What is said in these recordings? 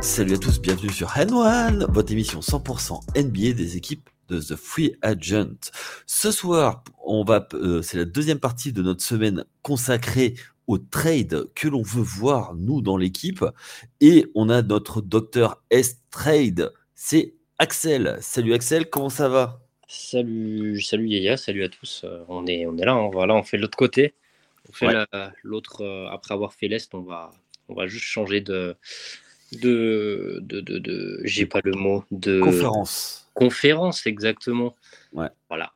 Salut à tous, bienvenue sur N1, votre émission 100% NBA des équipes de The Free Agent. Ce soir, on va, euh, c'est la deuxième partie de notre semaine consacrée au trade que l'on veut voir nous dans l'équipe, et on a notre docteur S Trade, c'est Axel. Salut Axel, comment ça va? Salut, salut Yaya, salut à tous. Euh, on est, on est là, hein. voilà, on fait l'autre côté. On fait l'autre euh, après avoir fait l'est, on va, on va juste changer de, de, de, de, j'ai pas le mot de conférence. Conférence, exactement. Ouais. Voilà.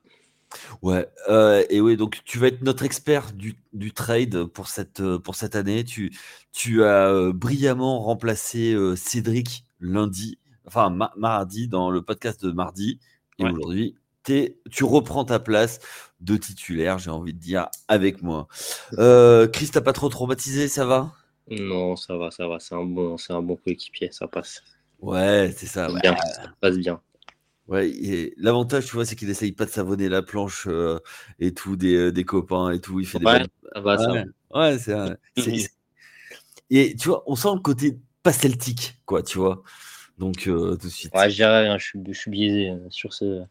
Ouais, euh, et oui, donc tu vas être notre expert du, du, trade pour cette, pour cette année. Tu, tu as brillamment remplacé Cédric lundi, enfin mardi, dans le podcast de mardi. Et aujourd'hui, tu reprends ta place de titulaire, j'ai envie de dire, avec moi. Euh, Chris, t'as pas trop traumatisé, ça va? Non, ça va, ça va. C'est un bon, c'est un bon coéquipier, ça passe. Ouais, c'est ça. Bien, ça passe bien. Ouais, l'avantage, tu vois, c'est qu'il essaye pas de savonner la planche euh, et tout, des, euh, des, copains et tout. Il fait ouais, des ça va, ça ouais, ouais c'est Et tu vois, on sent le côté pas celtique, quoi, tu vois. Donc, euh, tout de suite. Ouais, je dirais rien, je suis, je suis biaisé sur ce,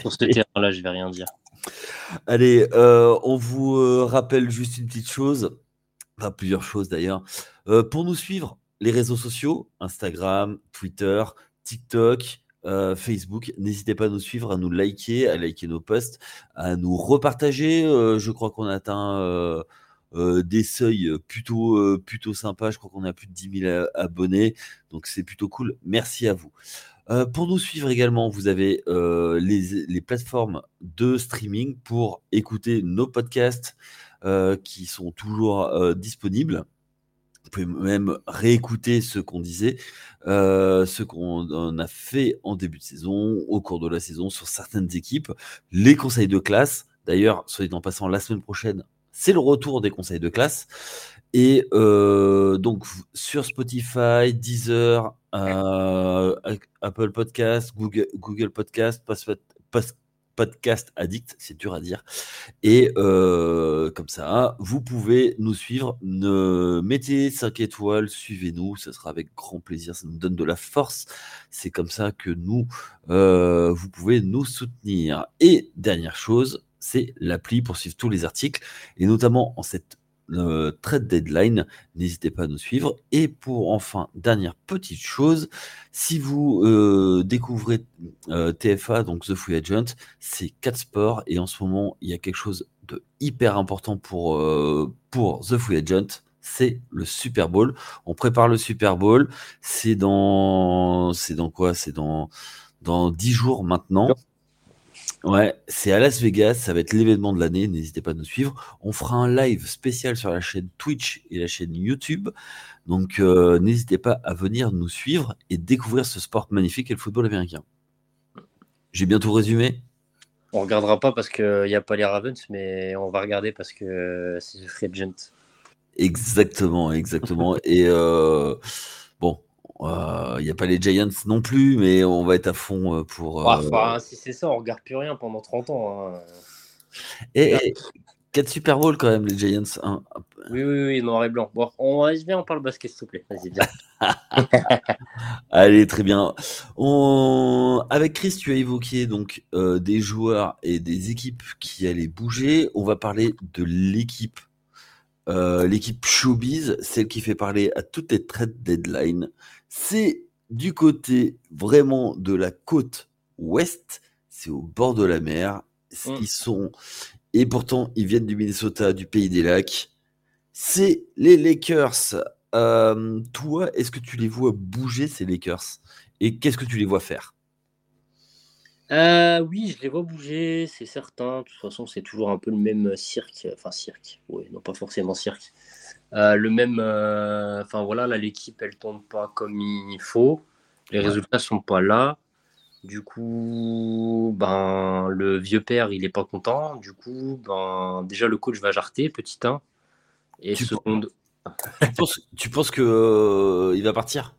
sur ce terrain-là, je vais rien dire. Allez, on vous rappelle juste une petite chose, enfin plusieurs choses d'ailleurs. Euh, pour nous suivre, les réseaux sociaux, Instagram, Twitter, TikTok, Facebook, n'hésitez pas à nous suivre, à nous liker, à liker nos posts, à nous repartager. je crois qu'on atteint des seuils plutôt, plutôt sympas. Je crois qu'on a plus de 10 000 abonnés, donc c'est plutôt cool. Merci à vous. Euh, pour nous suivre également, vous avez euh, les, plateformes de streaming pour écouter nos podcasts euh, qui sont toujours disponibles. Vous pouvez même réécouter ce qu'on disait, ce qu'on a fait en début de saison, au cours de la saison sur certaines équipes, les conseils de classe. D'ailleurs, soit en passant, la semaine prochaine, c'est le retour des conseils de classe. Et donc sur Spotify, Deezer, euh, Apple Podcast, Google, Google Podcast, Podcast Addict, c'est dur à dire. Et euh, comme ça, vous pouvez nous suivre. Ne, mettez 5 étoiles, suivez-nous, ce sera avec grand plaisir, ça nous donne de la force. C'est comme ça que nous, euh, vous pouvez nous soutenir. Et dernière chose, c'est l'appli pour suivre tous les articles, et notamment en cette le trade deadline. N'hésitez pas à nous suivre. Et pour enfin, dernière petite chose, si vous euh, découvrez euh, TFA, donc The Free Agent, c'est 4 sports et en ce moment, il y a quelque chose de hyper important pour, euh, pour The Free Agent. C'est le Super Bowl. On prépare le Super Bowl. C'est dans, c'est dans quoi? C'est dans, dans 10 jours maintenant. Ouais, c'est à Las Vegas, ça va être l'événement de l'année, n'hésitez pas à nous suivre. On fera un live spécial sur la chaîne Twitch et la chaîne YouTube. Donc euh, n'hésitez pas à venir nous suivre et découvrir ce sport magnifique et le football américain. J'ai bien tout résumé On regardera pas parce qu'il n'y a pas les Ravens, mais on va regarder parce que c'est le free agent. Exactement, exactement. et euh, bon, il euh, n'y a pas les Giants non plus, mais on va être à fond euh, pour. Euh, si c'est ça, on regarde plus rien pendant 30 ans. Hein. Et, 4 Super Bowl quand même, les Giants. Hein. Oui, oui, oui, noir et blanc. Bon, on bien, on parle basket, s'il te plaît. Vas-y, viens. Allez, très bien. On... Avec Chris, tu as évoqué donc des joueurs et des équipes qui allaient bouger. On va parler de l'équipe. l'équipe Showbiz, celle qui fait parler à toutes les trades deadline. C'est du côté vraiment de la côte ouest, c'est au bord de la mer. Mmh. Ils sont et pourtant ils viennent du Minnesota, du pays des lacs. C'est les Lakers. Euh, toi, est-ce que tu les vois bouger ces Lakers? Et qu'est-ce que tu les vois faire? Euh, Oui, je les vois bouger, c'est certain. De toute façon, c'est toujours un peu le même cirque. Enfin, cirque. Oui, non, pas forcément cirque. Euh, le même, euh, enfin voilà, là l'équipe elle tombe pas comme il faut, les résultats sont pas là. Du coup, ben le vieux père il est pas content. Du coup, ben déjà le coach va jarter petit 1 et tu seconde. Tu penses, que euh, il va partir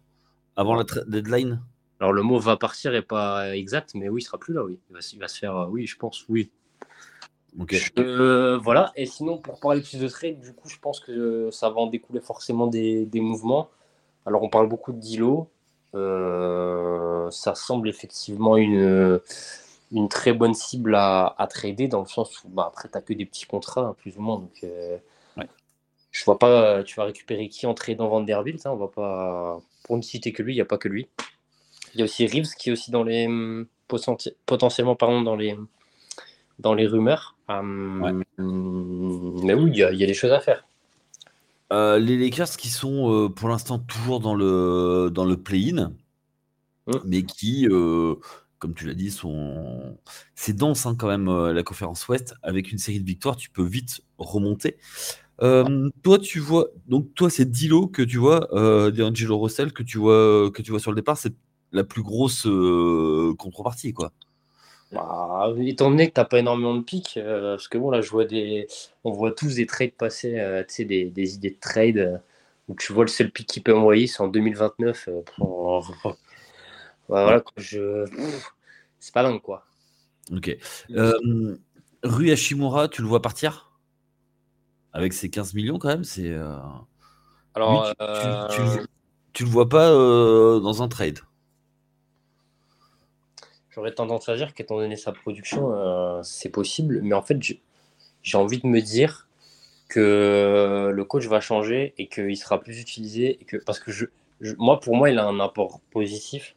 avant la deadline? Alors le mot va partir est pas exact, mais oui il sera plus là, oui. il va se faire, oui je pense, oui. Euh, voilà, et sinon, pour parler plus de trade, du coup, je pense que ça va en découler forcément des, mouvements. Alors, on parle beaucoup de Dilo. ça semble effectivement une, une très bonne cible à, trader dans le sens où bah, après, tu que des petits contrats, hein, plus ou moins. Donc, je vois pas, tu vas récupérer qui en tradant Vanderbilt. ça on va pas, pour ne citer que lui, il n'y a pas que lui. Il y a aussi Reeves qui est aussi dans les potentiellement pardon, dans les dans les rumeurs. Hum, mais oui, il y, a, des choses à faire. Euh, les Lakers qui sont euh, pour l'instant toujours dans le dans le play-in, hum. mais qui, euh, comme tu l'as dit, sont c'est dense hein, quand même la conférence Ouest. Avec une série de victoires, tu peux vite remonter. toi, tu vois, donc toi, c'est Dilo que tu vois, D'Angelo Russell que tu vois, que tu vois sur le départ, c'est la plus grosse contrepartie, quoi. Bah, étant donné que tu n'as pas énormément de pics, euh, parce que bon, là, je vois des, on voit tous des trades passer, euh, tu sais, des, des, idées de trade euh, où tu vois le seul pic qu'il peut envoyer, c'est en 2029. voilà, je... c'est pas dingue, quoi. Ok. Rui Hashimura, tu le vois partir? Avec ses 15 millions, quand même, c'est. Alors. tu, tu, le vois pas dans un trade? J'aurais tendance à dire qu'étant donné sa production, euh, c'est possible. Mais en fait, j'ai envie de me dire que le coach va changer et qu'il sera plus utilisé. Et que, parce que je, moi, pour moi, il a un apport positif.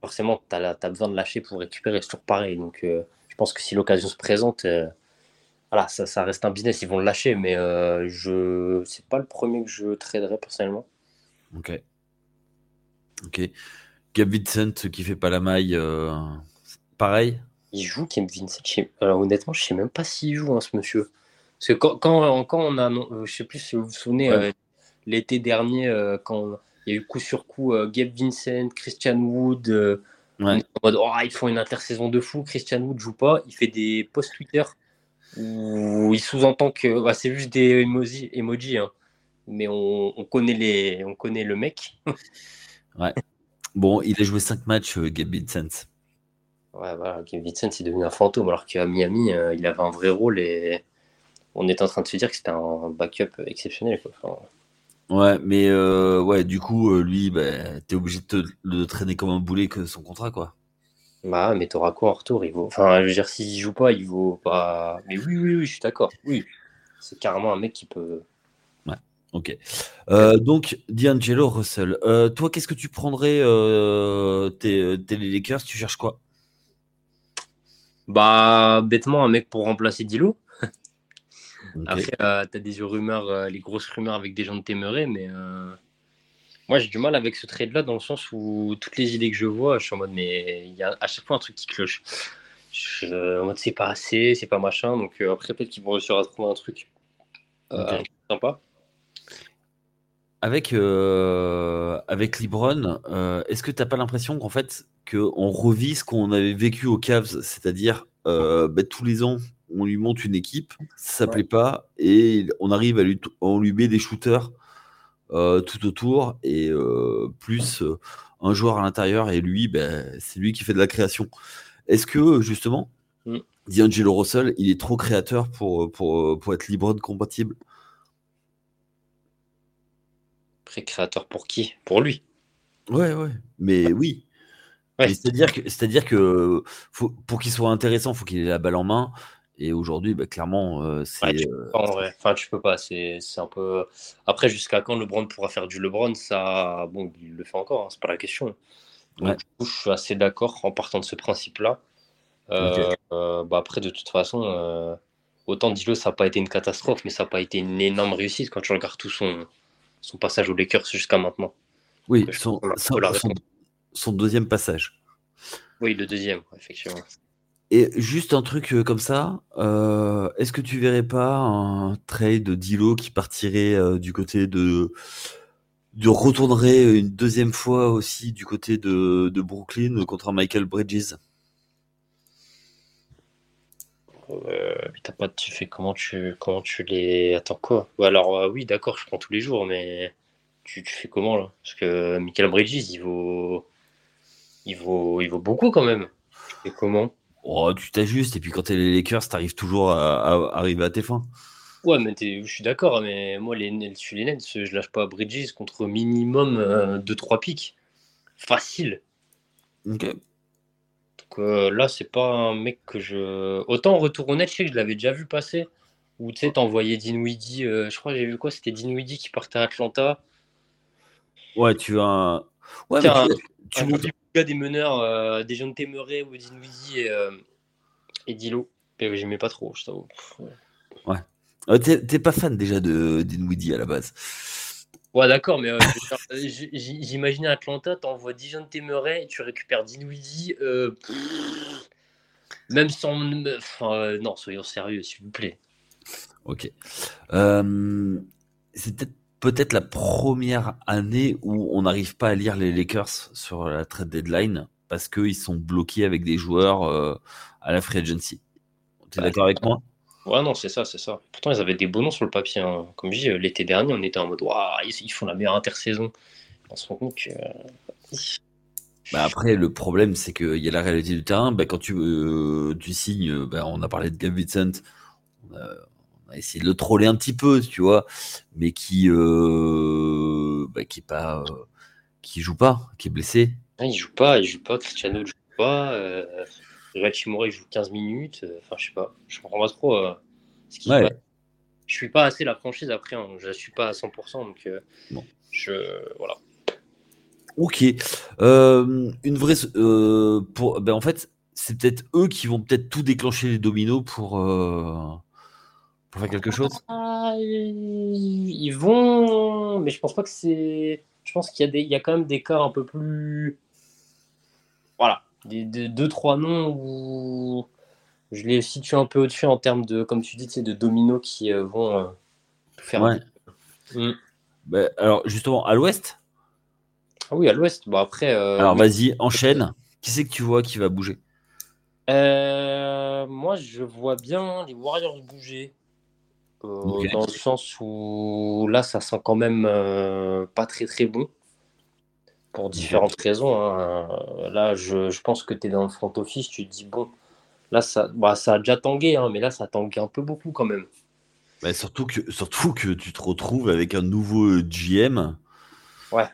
forcément, tu as, besoin de lâcher pour récupérer. C'est toujours pareil. Donc, euh, je pense que si l'occasion se présente, euh, voilà, ça, ça, reste un business. Ils vont le lâcher. Mais je c'est pas le premier que je traderai personnellement. Ok. Ok. Gab Vincent qui fait pas la maille, euh, pareil. Il joue Gab Vincent. Alors honnêtement, je sais même pas s'il joue hein, ce monsieur. Parce que quand, quand, on a, euh, je sais plus si vous vous souvenez, euh, l'été dernier, quand il y a eu coup sur coup Gab Vincent, Christian Wood, en mode oh, ils font une intersaison de fou, Christian Wood joue pas, il fait des posts Twitter où il sous-entend que bah, c'est juste des emojis, emoji, hein. mais on, on, connaît les, on connaît le mec. ouais. Bon, il a joué 5 matchs, euh, Gabe Vincent. Ouais, voilà, Gabe Vincent, est devenu un fantôme, alors qu'à Miami, euh, il avait un vrai rôle et on est en train de se dire que c'était un backup exceptionnel. Ouais, mais euh, ouais, du coup, lui, bah, t'es obligé de, le traîner comme un boulet que son contrat, quoi. Bah, mais t'auras quoi en retour? Il vaut... Enfin, je veux dire, s'il joue pas, il vaut pas. Mais oui, oui, oui, je suis d'accord. Oui, c'est carrément un mec qui peut Ok. Euh, donc, D'Angelo Russell. Euh, toi, qu'est-ce que tu prendrais euh, tes, tes, Lakers? Tu cherches quoi? Bah, bêtement, un mec pour remplacer Dilo. Après, tu as des rumeurs, les grosses rumeurs avec des gens de témérer, mais moi, j'ai du mal avec ce trade-là dans le sens où toutes les idées que je vois, je suis en mode, mais il y a à chaque fois un truc qui cloche. en mode, c'est pas assez, c'est pas machin. Donc, après, peut-être qu'ils vont réussir à trouver un truc sympa. Avec, euh, avec Libron, euh, est-ce que tu n'as pas l'impression qu'en fait, qu'on revit ce qu'on avait vécu aux Cavs, c'est-à-dire euh, bah, tous les ans, on lui monte une équipe, ça ne plaît pas, et on arrive à lui, on lui met des shooters tout autour, et plus un joueur à l'intérieur, et lui, bah, c'est lui qui fait de la création. Est-ce que justement, mm. D'Angelo Russell, il est trop créateur pour, pour, pour être Libron compatible? Créateur pour qui? Pour lui. Ouais, ouais. Mais oui. C'est-à-dire que, c'est-à-dire que faut, pour qu'il soit intéressant, il faut qu'il ait la balle en main. Et aujourd'hui, bah, clairement, euh, c'est. tu, peux pas, euh, enfin, tu peux pas. C'est, un peu. Après, jusqu'à quand LeBron pourra faire du LeBron? Ça, bon, il le fait encore. Hein, c'est pas la question. Donc, je suis assez d'accord en partant de ce principe-là. Euh, bah, après, de toute façon, autant Dilo, ça n'a pas été une catastrophe, mais ça n'a pas été une énorme réussite quand tu regardes tout son, son passage aux Lakers jusqu'à maintenant. Oui, son, son, deuxième passage. Oui, le deuxième, effectivement. Et juste un truc euh, comme ça, euh, est-ce que tu verrais pas un trade de Dilo qui partirait euh, du côté de. de retournerait une deuxième fois aussi du côté de, de Brooklyn contre Michael Bridges? Euh, t'as pas, tu fais comment tu, comment tu les. Attends quoi? Alors euh, oui, d'accord, je prends tous les jours, mais tu, tu fais comment là? Parce que Michael Bridges, il vaut, il vaut, il vaut beaucoup quand même. Et comment? Oh, tu t'ajustes et puis quand t'es les Lakers, t'arrives toujours à, arriver à tes fins. Ouais, mais je suis d'accord, mais moi, les, je suis les Nets, je lâche pas Bridges contre minimum 2-3 euh, pics. facile. Ok. Euh, là, c'est pas un mec que je. Autant en retour honnête, je sais que je l'avais déjà vu passer. Ou tu sais, t'envoyais Dinwiddie, euh, je crois que j'ai vu quoi C'était Dinwiddie qui partait à Atlanta. Ouais, tu as un. Ouais, mais tu, tu Un des meneurs, euh, des jeunes Temeré ou Dinwiddie et, euh, et Dilo. Mais J'aimais pas trop, je t'avoue. Ouais. T'es t'es pas fan déjà de Dinwiddie à la base? Ouais, d'accord, mais euh, euh, j'imaginais Atlanta, t'envoies Dijon Temeray et tu récupères Dinwiddie. Euh, pff, même sans. Enfin, euh, non, soyons sérieux, s'il vous plaît. Ok. C'est peut-être peut-être la première année où on n'arrive pas à lire les Lakers sur la trade deadline parce qu'ils sont bloqués avec des joueurs euh, à la free agency. T'es Ouais. d'accord avec moi? Ouais, non, c'est ça, c'est ça. Pourtant, ils avaient des beaux noms sur le papier. hein. Comme je dis, euh, l'été dernier, on était en mode, Waouh, ils, ils font la meilleure intersaison. On se rend compte que. Bah après, le problème, c'est qu'il y a la réalité du terrain. Bah, quand tu, euh, tu signes, euh, bah, on a parlé de Gabe Vincent, on a, on a essayé de le troller un petit peu, tu vois, mais qui, euh, bah, qui est pas, euh, qui joue pas, qui est blessé. Ah, il joue pas, il joue pas, Cristiano ne joue pas, euh, Il joue 15 minutes. euh, Enfin, je sais pas, je comprends pas trop euh, ce qui Ouais. Je suis pas assez la franchise après, hein, je suis pas à 100%, donc euh, Bon. je. Voilà. Ok. Euh, une vraie, euh, pour, ben en fait, c'est peut-être eux qui vont peut-être tout déclencher les dominos pour, euh, pour faire quelque chose. Ah, ils vont, mais je pense pas que c'est. Je pense qu'il y a des, il y a quand même des cas un peu plus. Voilà, des, des- deux trois noms où je les situe un peu au-dessus en termes de, comme tu dis, de dominos qui euh, vont euh, faire. Ouais. Mm. Ben, alors, justement, à l'ouest, Ah oui, à l'Ouest. Bon après. euh, alors vas-y, enchaîne. Qui c'est que tu vois qui va bouger? Euh, moi, je vois bien les Warriors bouger. Euh. Dans le sens où là, ça sent quand même euh, pas très très bon. Pour différentes raisons. hein. Euh, Là, je, je pense que tu es dans le front office, tu te dis, bon, là, ça, bah, ça a déjà tangué, hein, mais là, ça tangue un peu beaucoup quand même. Ben, surtout, que, surtout que tu te retrouves avec un nouveau GM. Ouais.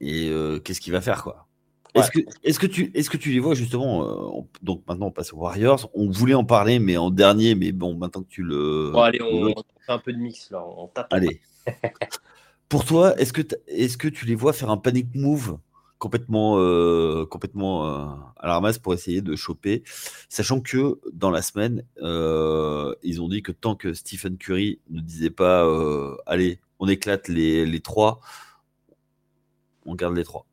Et euh, qu'est-ce qu'il va faire, quoi? Ouais. Est-ce que, est que, tu, est que tu les vois justement euh, on- Donc maintenant, on passe aux Warriors. On voulait en parler, mais en dernier. Mais bon, maintenant que tu le. Bon, allez, on, on fait un peu de mix là, on tape. Allez. Pour toi, est-ce que, tu les vois faire un panic move complètement, euh, complètement euh, à la ramasse pour essayer de choper, sachant que dans la semaine, euh, ils ont dit que tant que Stephen Curry ne disait pas allez, on éclate les, trois, on garde les trois.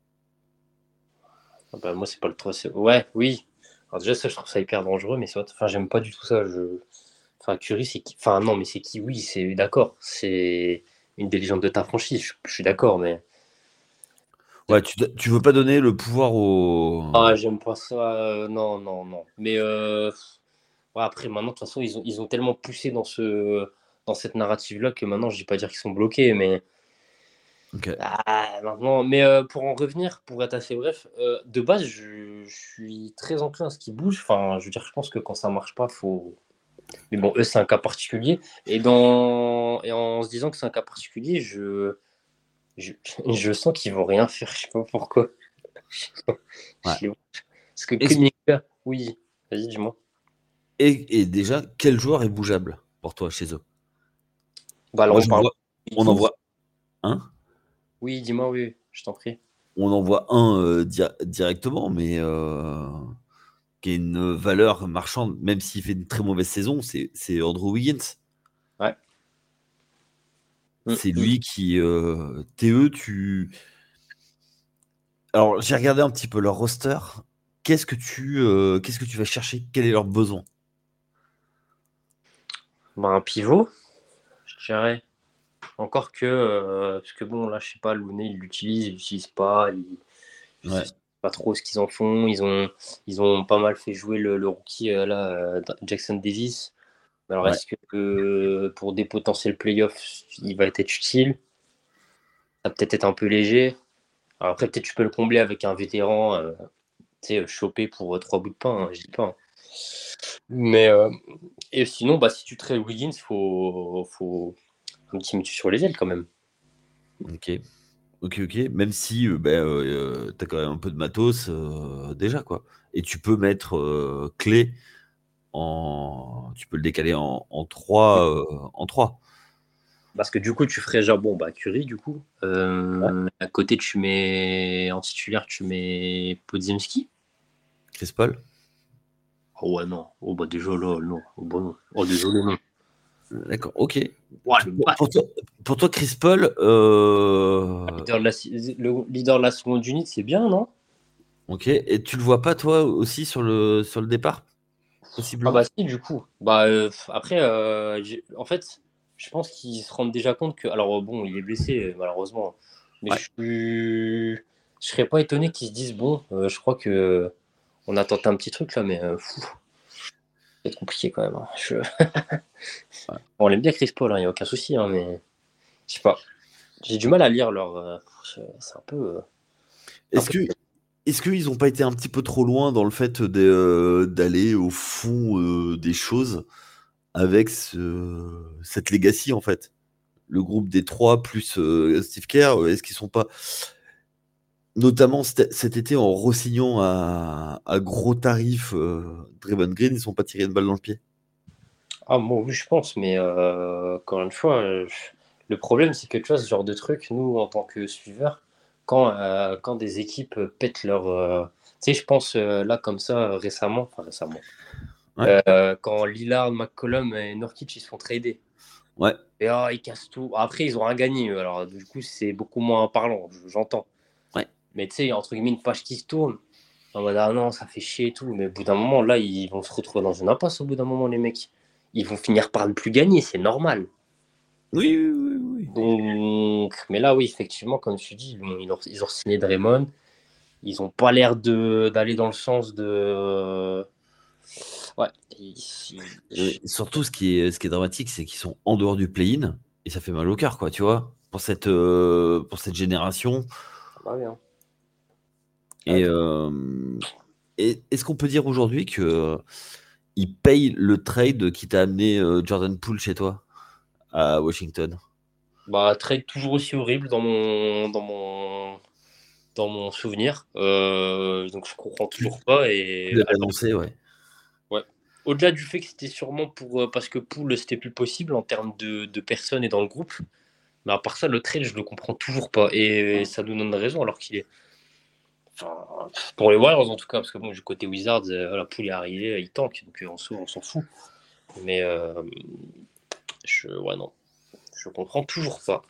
Ah bah, moi, c'est pas le 3. c'est- Ouais, oui. Alors, déjà, je trouve ça hyper dangereux, mais soit. Enfin, j'aime pas du tout ça. Je... Enfin, Curry, c'est qui Enfin, non, mais c'est qui? Oui, c'est d'accord. C'est une des légendes de ta franchise. Je, je suis d'accord, mais. Ouais, tu, tu veux pas donner le pouvoir au. Ah, j'aime pas ça. euh, non, non, non. Mais euh, ouais, après, maintenant, de toute façon, ils ont, ils ont tellement poussé dans, ce, dans cette narrative-là que maintenant, je vais pas dire qu'ils sont bloqués, mais. Ok. Ah, maintenant, mais euh, pour en revenir, pour être assez bref, euh, de base, je, je suis très enclin à ce qui bouge. Enfin, je veux dire, je pense que quand ça marche pas, faut. Mais bon, eux, c'est un cas particulier. Et, dans... et en se disant que c'est un cas particulier, je, je, je sens qu'ils vont rien faire. Je sais pas pourquoi. Vois. Parce que Kuminga, oui, vas-y, dis-moi. Et, et déjà, quel joueur est bougeable pour toi chez eux? Bah, alors, Moi, on parle- vois- On en voit un. Oui, dis-moi, oui, je t'en prie. on en voit un euh, di- directement, mais euh, qui une valeur marchande, même s'il fait une très mauvaise saison, c'est Andrew Wiggins. Ouais. C'est Mm, lui qui. euh, TE, tu. Alors, j'ai regardé un petit peu leur roster. Qu'est-ce que tu, euh, qu'est-ce que tu vas chercher? Quel est leur besoin? Bah, un pivot, je dirais. Encore que, euh, parce que bon, là, je sais pas, Looney, ils l'utilisent, ils l'utilisent pas, Ouais. Pas trop ce qu'ils en font. Ils ont, ils ont pas mal fait jouer le, le rookie, euh, là, euh, Jackson Davis. Alors, Ouais. est-ce que euh, pour des potentiels playoffs, il va être utile? Ça va peut-être être un peu léger. Alors après, peut-être tu peux le combler avec un vétéran, euh, tu sais, chopé pour trois bouts de pain, hein, je dis pas. hein. Mais euh, et sinon, bah, si tu traites Wiggins, faut, faut un petit mutu sur les ailes quand même. Ok. Ok, ok. Même si ben, euh, tu as quand même un peu de matos déjà, quoi. Et tu peux mettre clé en. Tu peux le décaler en, en 3. en 3. Parce que du coup, tu ferais genre, bon, bah, Curie, du coup. À côté, tu mets. En titulaire, tu mets Podziemski. Chris Paul. Oh ouais, non. Oh bah déjà là, non. Oh bah non. Oh désolé, non. D'accord, ok. pour, toi, Chris Paul. Euh... Le, leader de la, seconde unité, c'est bien, non? Ok, et tu le vois pas toi aussi sur le, sur le départ? Possiblement? Ah bah si, du coup. Bah, euh, après, euh, en fait, je pense qu'ils se rendent déjà compte que. Alors bon, il est blessé, malheureusement. Mais je, je serais pas étonné qu'ils se disent bon, euh, je crois que on a tenté un petit truc là, mais fou c'est compliqué quand même. Hein. on aime bien Chris Paul, il hein, n'y a aucun souci, hein, mais je sais pas. J'ai du mal à lire leur. Euh, c'est un peu. Euh, est-ce que. Est-ce qu'ils n'ont pas été un petit peu trop loin dans le fait euh, d'aller au fond des choses avec ce, cette legacy en fait? Le groupe des trois plus Steve Kerr, est-ce qu'ils sont pas notamment cet été en re-signant à, gros tarifs euh, Draven Green, ils ne sont pas tirés une balle dans le pied Ah, moi, oui, je pense, mais euh, encore une fois, euh, le problème, c'est que tu vois, ce genre de truc, nous, en tant que suiveurs, quand, quand des équipes pètent leur. tu sais, je pense là, comme ça, récemment, enfin récemment, quand Lillard, McCollum et Norkic, ils se font trader. Ouais. Et ah, ils cassent tout. Après, ils ont rien gagné. Alors, du coup, c'est beaucoup moins parlant, j'entends. Mais tu sais, entre guillemets, une page qui se tourne. En mode, ah non, ça fait chier et tout. Mais au bout d'un moment, là, ils vont se retrouver dans une impasse au bout d'un moment, les mecs. Ils vont finir par ne plus gagner, c'est normal. Oui, oui, oui. Donc, mais là, oui, effectivement, comme tu dis, ils ont, ils ont signé Draymond. Ils n'ont pas l'air d'aller dans le sens de. Ouais. surtout, ce qui est, ce qui est dramatique, c'est qu'ils sont en dehors du play-in. Et ça fait mal au cœur, quoi, tu vois. Pour cette, euh, pour cette génération. Ça va bien. Euh, et, est-ce qu'on peut dire aujourd'hui que euh, il paye le trade qui t'a amené euh, Jordan Poole chez toi à Washington? Bah trade toujours aussi horrible dans mon dans mon dans mon souvenir. donc je comprends toujours pas et annoncé ouais. Ouais. Au-delà du fait que c'était sûrement pour parce que Poole c'était plus possible en termes de, de, personnes et dans le groupe. Mais à part ça, le trade, je le comprends toujours pas. Et ça nous donne raison alors qu'il est pour les Warriors en tout cas, parce que bon, du côté Wizards, euh, la poule est arrivée, il tank, donc euh, on s'en fout. Mais euh, je, ouais, non, je comprends toujours pas.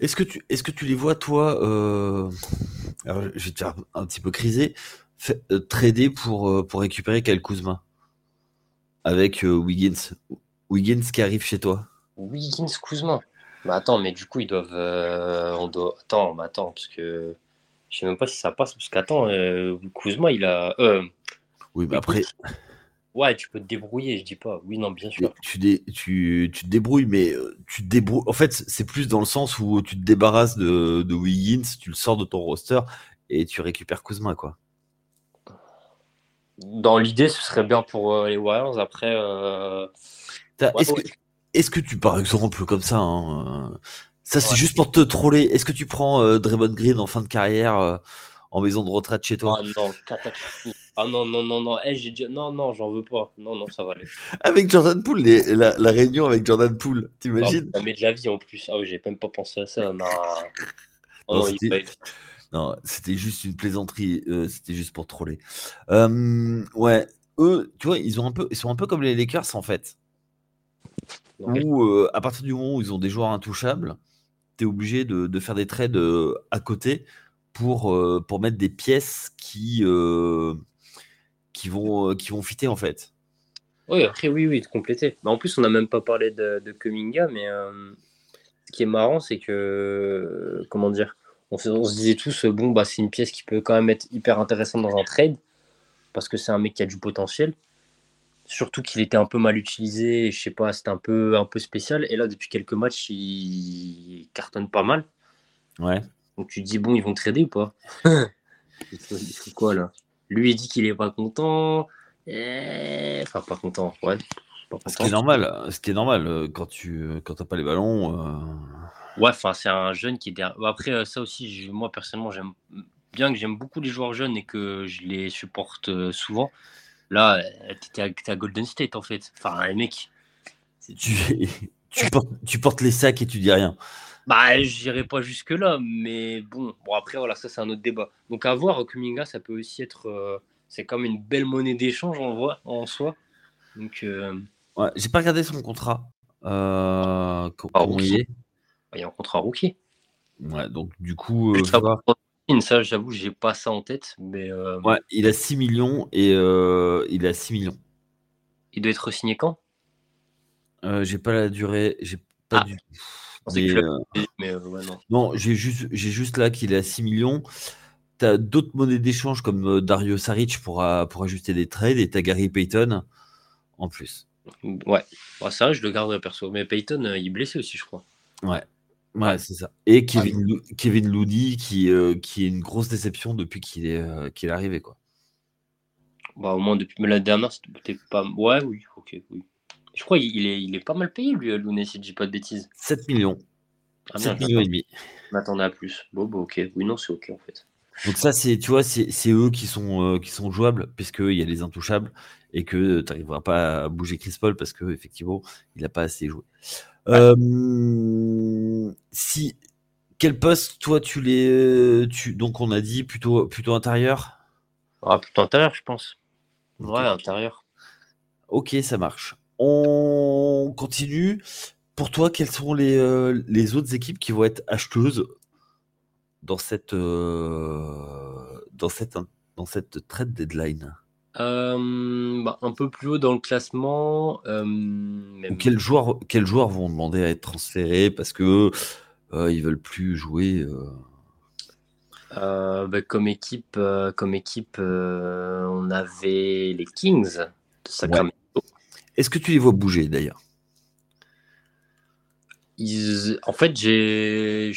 Est-ce que, tu, est que tu les vois, toi, alors, je vais te faire un petit peu criser, trader pour, pour récupérer Kyle Kuzma? Avec Wiggins Wiggins qui arrive chez toi Wiggins, Kuzma Bah attends, mais du coup, ils doivent. on doit... Attends, mais attends, parce que je sais même pas si ça passe, parce qu'attends, euh, Kuzma, il a. Euh, oui, mais après. Ouais, tu peux te débrouiller, je dis pas. Oui, non, bien sûr. Tu, tu, tu te débrouilles, mais euh, tu te débrouilles. En fait, c'est plus dans le sens où tu te débarrasses de, de Wiggins, tu le sors de ton roster et tu récupères Kuzma, quoi. Dans l'idée, ce serait bien pour euh, les Warriors. Après. Est-ce que, est que, tu, par exemple, comme ça, hein, ça, c'est juste pour te troller. Est-ce que tu prends euh, Draymond Green en fin de carrière euh, en maison de retraite chez toi? Ah non, Ah non, non, non, non. Eh, j'ai Non, non, j'en veux pas. Non, non, ça va aller. Avec Jordan Poole, la, la, réunion avec Jordan Poole, t'imagines? Ça met de la vie en plus. Ah oui, j'ai même pas pensé à ça. Non, oh, non, c'était juste une plaisanterie. Euh, c'était juste pour troller. ouais, eux, tu vois, ils, ont un peu, ils sont un peu comme les Lakers en fait. Où, à partir du moment où ils ont des joueurs intouchables, tu es obligé de, faire des trades à côté pour, pour mettre des pièces qui, qui, vont, qui vont fitter en fait. Oui, après, oui, oui, de compléter. Bah, en plus, on n'a même pas parlé de, de Kuminga, mais ce qui est marrant, c'est que, comment dire, on, on, se disait tous, bon, bah, c'est une pièce qui peut quand même être hyper intéressante dans un trade, parce que c'est un mec qui a du potentiel. Surtout qu'il était un peu mal utilisé, je sais pas, c'était un peu, un peu spécial. Et là, depuis quelques matchs, il cartonne pas mal. Ouais. Donc tu te dis, bon, ils vont trader ou pas? Il quoi là? Lui, il dit qu'il est pas content. Eh, enfin, pas content, ouais. Ce qui est normal, ce qui est normal euh, quand tu quand pas les ballons. Euh, Ouais, enfin, c'est un jeune qui est derrière. Après, euh, ça aussi, moi personnellement, j'aime bien que j'aime beaucoup les joueurs jeunes et que je les supporte souvent. Là, euh, t'es à, Golden State en fait. Enfin, les mecs. Tu, tu, portes, tu portes les sacs et tu dis rien. Bah, j'irai pas jusque-là, mais bon. Bon, après, voilà, ça, c'est un autre débat. Donc, à voir, Kuminga, ça peut aussi être. c'est comme une belle monnaie d'échange, on voit, en soi. Donc. Ouais, j'ai pas regardé son contrat. Euh, comment il est? Il y a un contrat rookie. Ouais, donc du coup, euh, ça, j'avoue, j'ai pas ça en tête, mais. Euh, ouais, il a 6 millions et euh, il a 6 millions. Il doit être signé quand? J'ai pas la durée, j'ai pas ah. du Mais, non, non j'ai juste, j'ai juste là qu'il a 6 millions. Tu as d'autres monnaies d'échange comme Dario Saric pour, pour ajuster des trades et tu as Gary Payton en plus. Ouais, ça, je le garderai perso. Mais Payton, il est blessé aussi, je crois. Ouais. Ouais, c'est ça. Et Kevin, Kevin Looney qui, euh, qui est une grosse déception depuis qu'il est, euh, qu'il est arrivé. Quoi. Bah, au moins depuis. Mais la dernière, c'était pas. Ouais, oui, ok, oui. Je crois qu'il est, il est pas mal payé, lui, euh, Looney, si je dis pas de bêtises. 7 millions. 7 ah, millions et demi. M'attendais à plus. Bon, bah, ok. Oui, non, c'est ok en fait. Donc ça, c'est, tu vois, c'est, eux qui sont, qui sont jouables, puisqu'il y a les intouchables, et que tu n'arriveras pas à bouger Chris Paul, parce qu'effectivement, il n'a pas assez joué. Euh, si quel poste toi tu les tu donc on a dit plutôt plutôt intérieur? Ah, plutôt intérieur je pense. Ouais intérieur. Ok ça marche. On continue. Pour toi quelles sont les, euh, les autres équipes qui vont être acheteuses dans cette euh, dans cette dans cette trade deadline? Euh, bah, un peu plus haut dans le classement. Euh, quels, joueurs, quels joueurs vont demander à être transférés parce que euh, ils veulent plus jouer bah, Comme équipe, comme équipe on avait les Kings de Sacramento. Est-ce que tu les vois bouger d'ailleurs? En fait, j'ai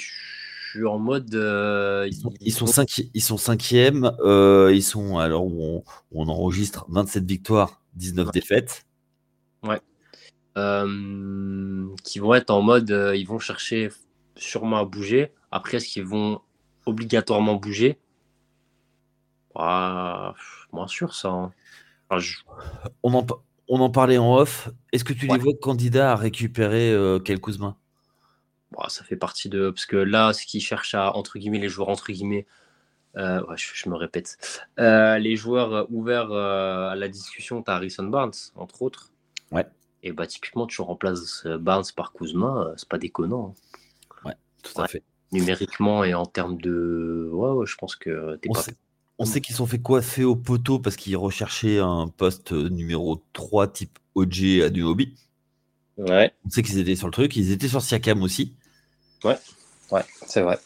en mode. Euh, ils, sont cinqui... ils sont cinquièmes. Euh, ils sont alors où on, enregistre 27 victoires, 19 défaites. Ouais. Euh, qui vont être en mode. ils vont chercher sûrement à bouger. Après, est-ce qu'ils vont obligatoirement bouger? Bah, Moins sûr, ça. Hein. on, en, on en parlait en off. Est-ce que tu les vois candidats à récupérer quelques Kuzma? Ça fait partie de. Parce que là, ce qu'ils cherchent à, entre guillemets, les joueurs, entre guillemets, euh, je, me répète, euh, les joueurs ouverts euh, à la discussion, tu as Harrison Barnes, entre autres. Ouais. Et bah, typiquement, tu remplaces Barnes par Kuzma, c'est pas déconnant. Hein. Ouais, tout à fait. Numériquement et en termes de. Ouais, je pense que t'es pas. on sait qu'ils sont fait coiffer au poteau parce qu'ils recherchaient un poste numéro 3 type OG à Duobi. Ouais. On sait qu'ils étaient sur le truc. Ils étaient sur Siakam aussi. Ouais, ouais, c'est vrai.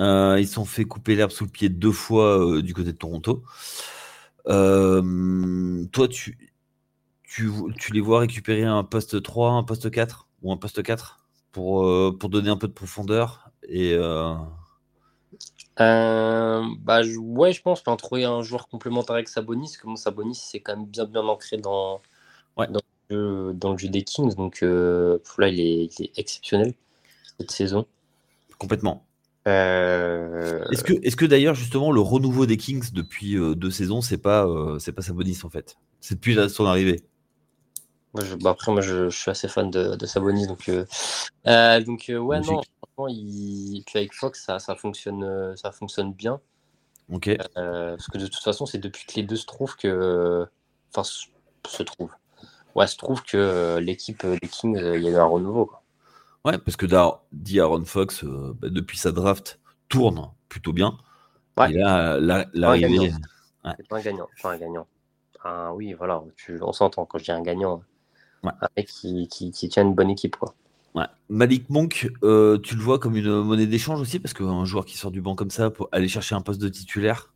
Euh, ils sont fait couper l'herbe sous le pied deux fois euh, du côté de Toronto. Euh, toi, tu, tu, tu, les vois récupérer un poste 3, un poste 4 ou un poste 4 pour, pour donner un peu de profondeur et bah, ouais, je pense. Enfin, trouver un joueur complémentaire avec Sabonis. Comme Sabonis, c'est quand même bien bien ancré dans, ouais. dans dans le jeu des Kings. Donc euh, là, il est, exceptionnel cette saison. Complètement. Euh, est-ce que, est que d'ailleurs, justement, le renouveau des Kings depuis euh, deux saisons, c'est pas, c'est pas Sabonis en fait? C'est depuis son arrivée bah, Après, moi, je, suis assez fan de, de Sabonis. Donc, donc ouais, non, il, avec Fox, ça, ça, fonctionne, ça fonctionne bien. Ok. parce que de toute façon, c'est depuis que les deux se trouvent que. Enfin, se trouvent ouais, se trouve que euh, l'équipe euh, des Kings, euh, il y a eu un renouveau. Ouais, parce que dit Aaron Fox, bah, depuis sa draft, tourne plutôt bien. Ouais. Et là, la, la un gagnant. C'est pas un gagnant. Pas un gagnant. oui, voilà, tu, on s'entend quand je dis un gagnant. Ouais. Un mec qui, qui, tient une bonne équipe. Quoi. Ouais. Malik Monk, tu le vois comme une monnaie d'échange aussi, parce qu'un joueur qui sort du banc comme ça pour aller chercher un poste de titulaire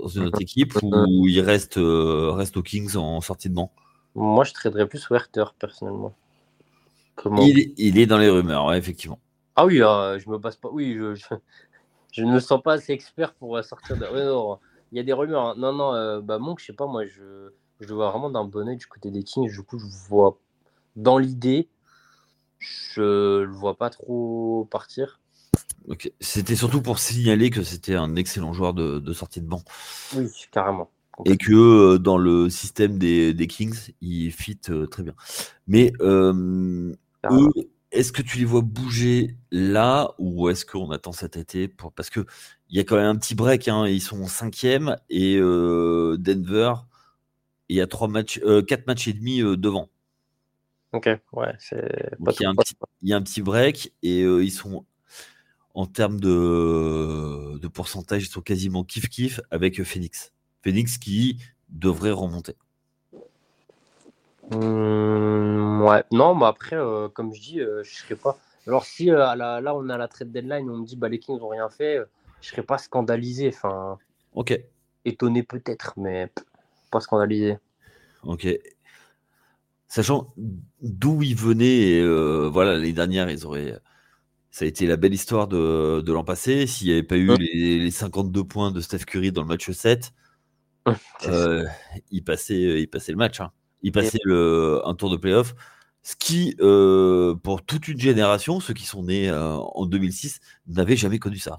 dans une autre équipe où il reste, reste aux Kings en sortie de banc moi, je traderais plus Werther, personnellement. Comment il, est, dans les rumeurs, ouais, effectivement. Ah oui, euh, je me base pas. Oui, je, ne me sens pas assez expert pour euh, sortir de. il y a des rumeurs. Hein. Non, non, euh, bah, Monk, je sais pas, moi, je, je le vois vraiment d'un bon oeil du côté des Kings. Du coup, je vois dans l'idée Je le vois pas trop partir. C'était surtout pour signaler que c'était un excellent joueur de, sortie de banc. Oui, carrément. Et que dans le système des, Kings, il fit très bien. Mais est-ce que tu les vois bouger là ou est-ce qu'on attend cet été pour... Parce qu'il y a quand même un petit break. Hein. Ils sont cinquième et Denver, il y a trois matchs, quatre matchs et demi devant. Ok, ouais, c'est pas il, y a un petit, il y a un petit break et ils sont en termes de, de pourcentage, ils sont quasiment kiff-kiff avec Phoenix. Phoenix qui devrait remonter. Mmh, ouais, non, mais après, euh, comme je dis, je euh, je serais pas. Alors, si euh, là, on a la trade deadline, on me dit bah, les Kings n'ont rien fait, je serais pas scandalisé. Enfin, ok. Étonné peut-être, mais pas scandalisé. Ok. Sachant d'où ils venaient, voilà, les dernières, ils auraient. Ça a été la belle histoire de, l'an passé. S'il n'y avait pas eu les, les, 52 points de Steph Curry dans le match 7, il, passait, il passait le match. Hein il passait le, un tour de playoff. Ce qui, euh, pour toute une génération, ceux qui sont nés euh, en 2006, n'avaient jamais connu ça.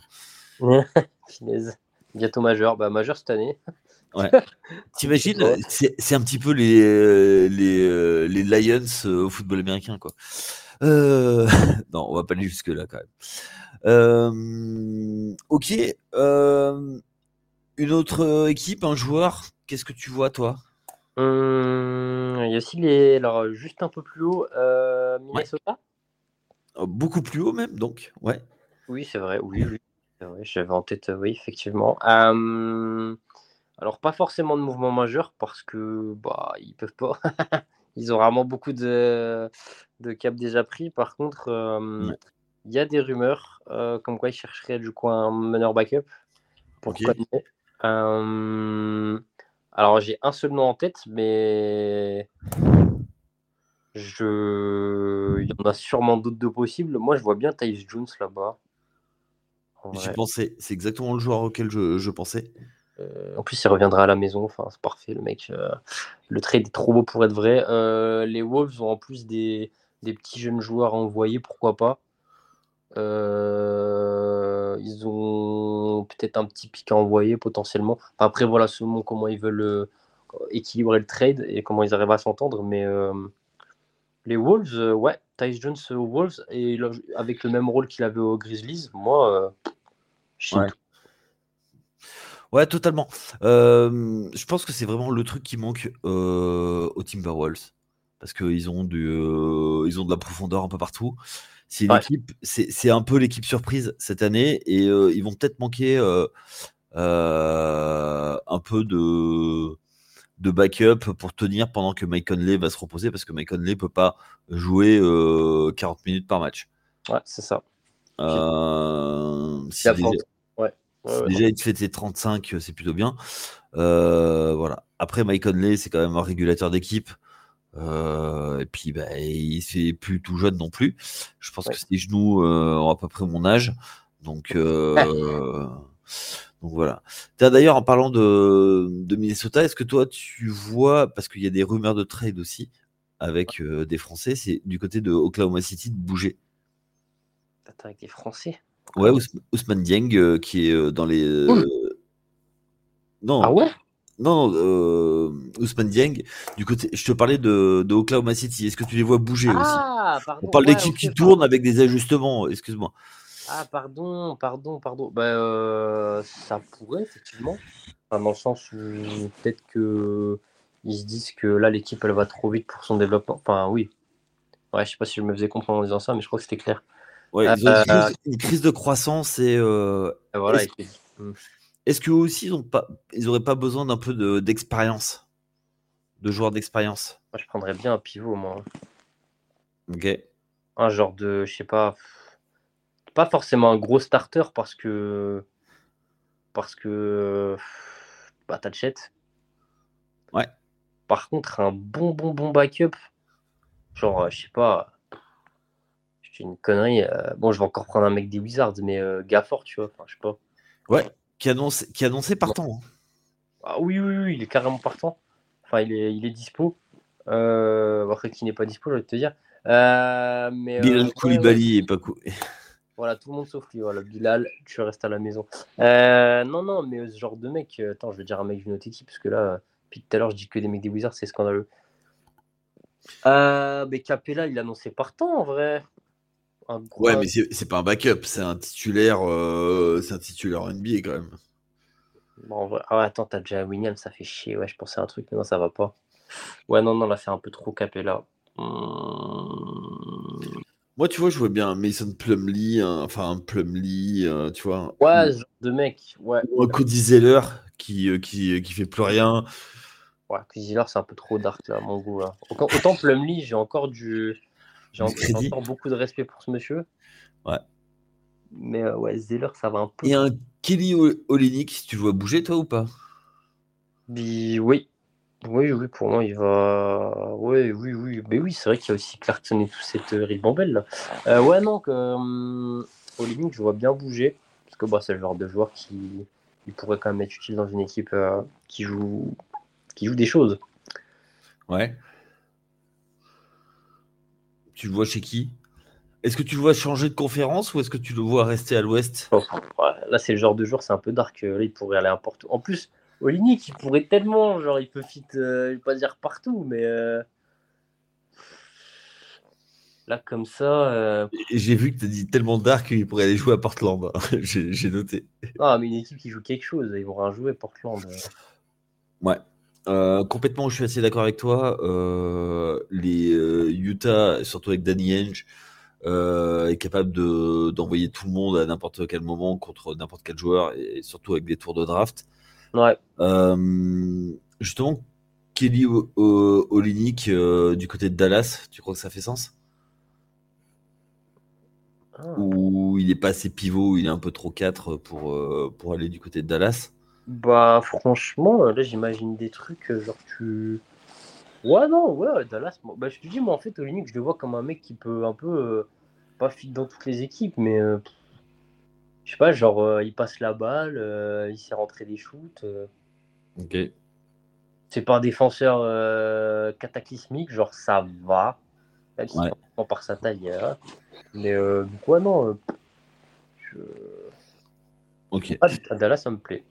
Bientôt majeur. Bah, majeur cette année. Ouais. T'imagines, c'est un petit peu les, les, les Lions euh, au football américain, quoi. non, on va pas aller jusque-là, quand même. ok. une autre équipe, un joueur, qu'est-ce que tu vois, toi? Hum, il y a aussi les. Alors, juste un peu plus haut, euh, Minnesota oh, Beaucoup plus haut même, donc, ouais. Oui, c'est vrai, oui, oui. J'avais en tête, oui, effectivement. Hum, alors, pas forcément de mouvement majeur parce que bah, ils peuvent pas. ils ont vraiment beaucoup de, de caps déjà pris. Par contre, hum, il y a des rumeurs euh, comme quoi ils chercheraient du coup un meneur backup pour okay. Alors, j'ai un seul nom en tête, mais je... il y en a sûrement d'autres de possibles. Moi, je vois bien Tyus Jones là-bas. J'y pensais, c'est exactement le joueur auquel je, pensais. Euh, en plus, il reviendra à la maison. Enfin, c'est parfait, le mec. Euh, le trade est trop beau pour être vrai. Euh, les Wolves ont en plus des, des petits jeunes joueurs à envoyer, pourquoi pas. Euh, ils ont peut-être un petit pic à envoyer potentiellement. après, voilà, selon comment ils veulent euh, équilibrer le trade et comment ils arrivent à s'entendre. Mais euh, les Wolves, ouais, Tyce Jones aux Wolves, et avec le même rôle qu'il avait aux Grizzlies, moi, je ouais. ouais. totalement. je pense que c'est vraiment le truc qui manque aux Timberwolves. Parce qu'ils ont, du, ils ont de la profondeur un peu partout. C'est c'est un peu l'équipe surprise cette année et euh, ils vont peut-être manquer euh, euh, un peu de, de backup pour tenir pendant que Mike Conley va se reposer parce que Mike Conley peut pas jouer 40 minutes par match. Ouais, c'est ça. si déjà, ouais. déjà il fait ses 35, c'est plutôt bien. voilà. Après, Mike Conley, c'est quand même un régulateur d'équipe. Euh, et puis, bah, il c'est plus tout jeune non plus. Je pense que ses genoux euh, ont à peu près mon âge. Donc, euh, donc voilà. D'ailleurs, en parlant de, de Minnesota, est-ce que toi, tu vois, parce qu'il y a des rumeurs de trade aussi avec des Français, c'est du côté de Oklahoma City de bouger? Attends, avec des Français? Ouais, Ousmane Dieng qui est dans les. Non. Ah ouais? Non, euh, Ousmane Dieng, du côté, je te parlais de, de Oklahoma City. Est-ce que tu les vois bouger ah, aussi On parle d'équipe qui tourne avec des ajustements, excuse-moi. Ah, pardon, pardon, pardon. Bah, euh, ça pourrait, effectivement. dans le sens où peut-être que ils se disent que là, l'équipe, elle va trop vite pour son développement. Enfin, oui. Ouais, je sais pas si je me faisais comprendre en disant ça, mais je crois que c'était clair. Ouais, euh, une, crise, de croissance et. voilà. Est-ce qu'eux aussi, ils pas, ils auraient pas besoin d'un peu d'expérience, de, joueurs d'expérience? Moi, je prendrais bien un pivot, moi. Ok. Un genre de, je sais pas, pas forcément un gros starter parce que, parce que, bah, t'achètes. Ouais. Par contre, un bon, bon, bon backup, genre, je sais pas, c'est une connerie. Euh, bon, je vais encore prendre un mec des Wizards, mais euh, Gafford, tu vois, enfin, je sais pas. Ouais qui annonce, qui annoncé partant. Hein. Ah oui, oui, oui, il est carrément partant. Enfin, il est, il est dispo. Euh, après, qui n'est pas dispo, je vais te dire. Euh, mais, euh, Bilal ouais, Koulibaly est pas cool. Voilà, tout le monde sauf lui. Voilà, Bilal, tu restes à la maison. Non, non, mais ce genre de mec, attends, je vais dire un mec d'une autre équipe, parce que là, depuis tout à l'heure, je dis que des mecs des Wizards, c'est scandaleux. Mais Capella, il annonçait partant en vrai. Un Ouais, mais c'est pas un backup, c'est un titulaire, euh, c'est un titulaire NBA quand même. Bon, en vrai- Ah attends, t'as déjà Williams, ça fait chier. Ouais, je pensais à un truc, mais non, ça va pas. Ouais, non, non, là, c'est un peu trop Capella. Hum, Moi, tu vois, je vois bien Mason Plumlee, un- enfin un Plumlee, euh, tu vois. Ouais, genre de mec, ouais. Ou un Cody Zeller qui, euh, qui, qui fait plus rien. Ouais, Cuisillard, c'est un peu trop dark là, à mon goût. Là. Autant, autant Plumlee, j'ai encore du. J'ai encore beaucoup de respect pour ce monsieur. Ouais. Mais euh, ouais, Zeller, ça va un peu. Et un Kelly O- Olynyk, tu le vois bouger toi ou pas? Bi- Oui. Oui, oui, pour moi, il va. Oui, oui, oui. Mais oui, c'est vrai qu'il y a aussi Clarkson et tout cette euh, ribambelle là. Euh, ouais, non, que. Olynyk, je vois bien bouger. Parce que bah, c'est le genre de joueur qui il pourrait quand même être utile dans une équipe euh, qui, joue... qui joue des choses. Ouais. Tu le vois chez qui? Est-ce que tu le vois changer de conférence ou est-ce que tu le vois rester à l'ouest? Là, c'est le genre de joueur, c'est un peu dark. euh, Là, il pourrait aller n'importe où. En plus, Olynyk, il pourrait tellement, genre, il peut fit, euh, pas dire partout, mais euh, là, comme ça, euh, J'ai vu que tu as dit tellement dark qu'il pourrait aller jouer à Portland. J'ai j'ai noté. ah, mais une équipe qui joue quelque chose, ils vont rien jouer Portland. euh. Ouais. Euh, complètement, je suis assez d'accord avec toi. Euh, les euh, Utah, surtout avec Danny euh, est capable de d'envoyer tout le monde à n'importe quel moment contre n'importe quel joueur et surtout avec des tours de draft. Ouais, justement, Kelly Olynyk du côté de Dallas, tu crois que ça fait sens? Ah. Ou il est pas assez pivot, il est un peu trop 4 pour, euh, pour aller du côté de Dallas? Bah, franchement, euh, là, j'imagine des trucs, euh, genre, tu. Ouais, non, ouais, Dallas, moi- bah, je te dis, moi, en fait, Olynyk, je le vois comme un mec qui peut un peu, euh, pas fit dans toutes les équipes, mais. euh, je sais pas, genre, euh, il passe la balle, il sait rentrer des shoots. Ok. C'est pas un défenseur cataclysmique, genre ça va. Même si Ouais. par sa taille. mais ouais, non. je... Ok. ah, Dallas, ça me plaît.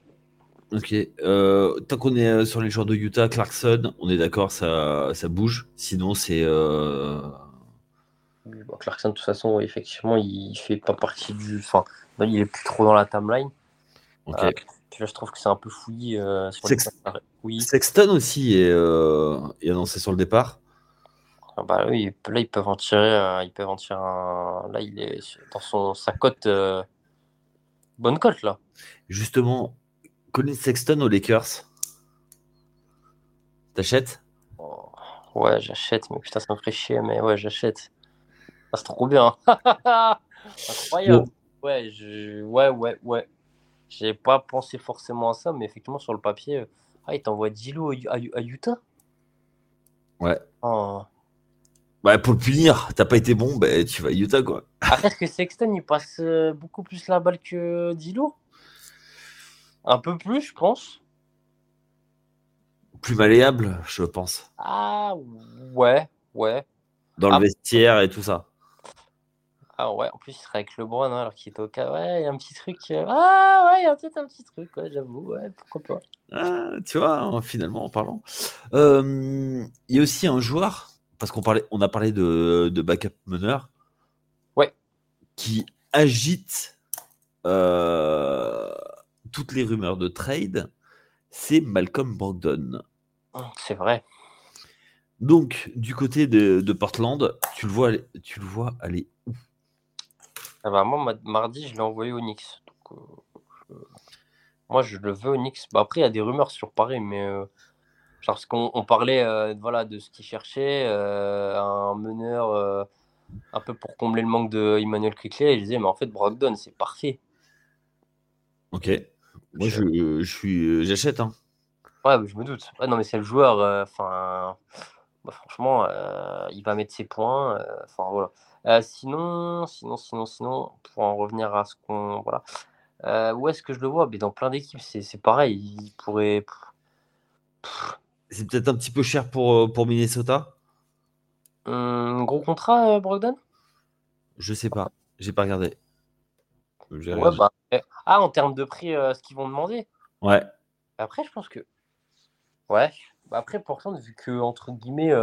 Ok. Euh, tant qu'on est euh, sur les joueurs de Utah, Clarkson, on est d'accord, ça, ça bouge. Sinon, c'est. euh, bon, Clarkson, de toute façon, effectivement, il fait pas partie du. Enfin, il est plus trop dans la timeline. Ok. Puis là, je trouve que c'est un peu fouillis sur Sex- les Oui, Sexton aussi est, est annoncé sur le départ. Ah bah oui, là, ils peuvent en tirer. ils peuvent en tirer un... Là, il est dans son, sa cote. Bonne cote, là. Justement, Colin Sexton aux Lakers. T'achètes? Oh, Ouais, j'achète, mais putain, ça me ferait chier, mais ouais, j'achète. Ah, c'est trop bien. Incroyable. Ouais, je... ouais, ouais, ouais. J'ai pas pensé forcément à ça, mais effectivement, sur le papier, ah, il t'envoie Dilo à, à- à Utah? Ouais. Oh. Bah, pour le punir, t'as pas été bon, bah, tu vas à Utah, quoi. Après, est-ce que Sexton, il passe beaucoup plus la balle que Dilo Un peu plus, je pense. Plus malléable, je pense. Ah, ouais, ouais. Dans Ah. le vestiaire et tout ça. Ah ouais, en plus, il serait avec LeBron, hein, alors qu'il est au cas. Ouais, il y a un petit truc. euh, Ah ouais, il y a peut-être un petit truc, ouais, j'avoue, ouais, pourquoi pas. Ah, tu vois, hein, finalement, en parlant. Euh, Il y a aussi un joueur, parce qu'on parlait, on a parlé de, de backup meneur. Ouais. Qui agite euh, toutes les rumeurs de trade. C'est Malcolm Brogdon. C'est vrai. Donc, du côté de, de Portland, tu le vois, aller- tu le vois aller où? Ah bah, moi, ma- mardi, je l'ai envoyé au Knicks. Donc, euh, je- Moi, je le veux au Knicks. Bah, après, il y a des rumeurs sur Paris, mais euh, genre, parce qu'on on parlait euh, voilà, de ce qu'il cherchait, euh, un meneur euh, un peu pour combler le manque de Emmanuel Quickley. Et je disais, mais en fait, Brogdon, c'est parfait. Ok. Moi, je, je suis, j'achète. Hein. Ouais, je me doute. Ouais, non, mais c'est le joueur. euh, Enfin, bah, franchement, euh, il va mettre ses points. euh, Enfin, voilà. Euh, sinon, sinon, sinon, sinon, pour en revenir à ce qu'on. Voilà. Euh, où est-ce que je le vois? Mais dans plein d'équipes, c'est c'est pareil. Il pourrait. c'est peut-être un petit peu cher pour, euh, pour Minnesota. Un gros contrat, euh, Brogdon? Je sais pas. J'ai pas regardé. Ouais, bah, ah, en termes de prix, euh, ce qu'ils vont demander Ouais. Après, je pense que. Ouais. Bah, après, pourtant, vu que, entre guillemets,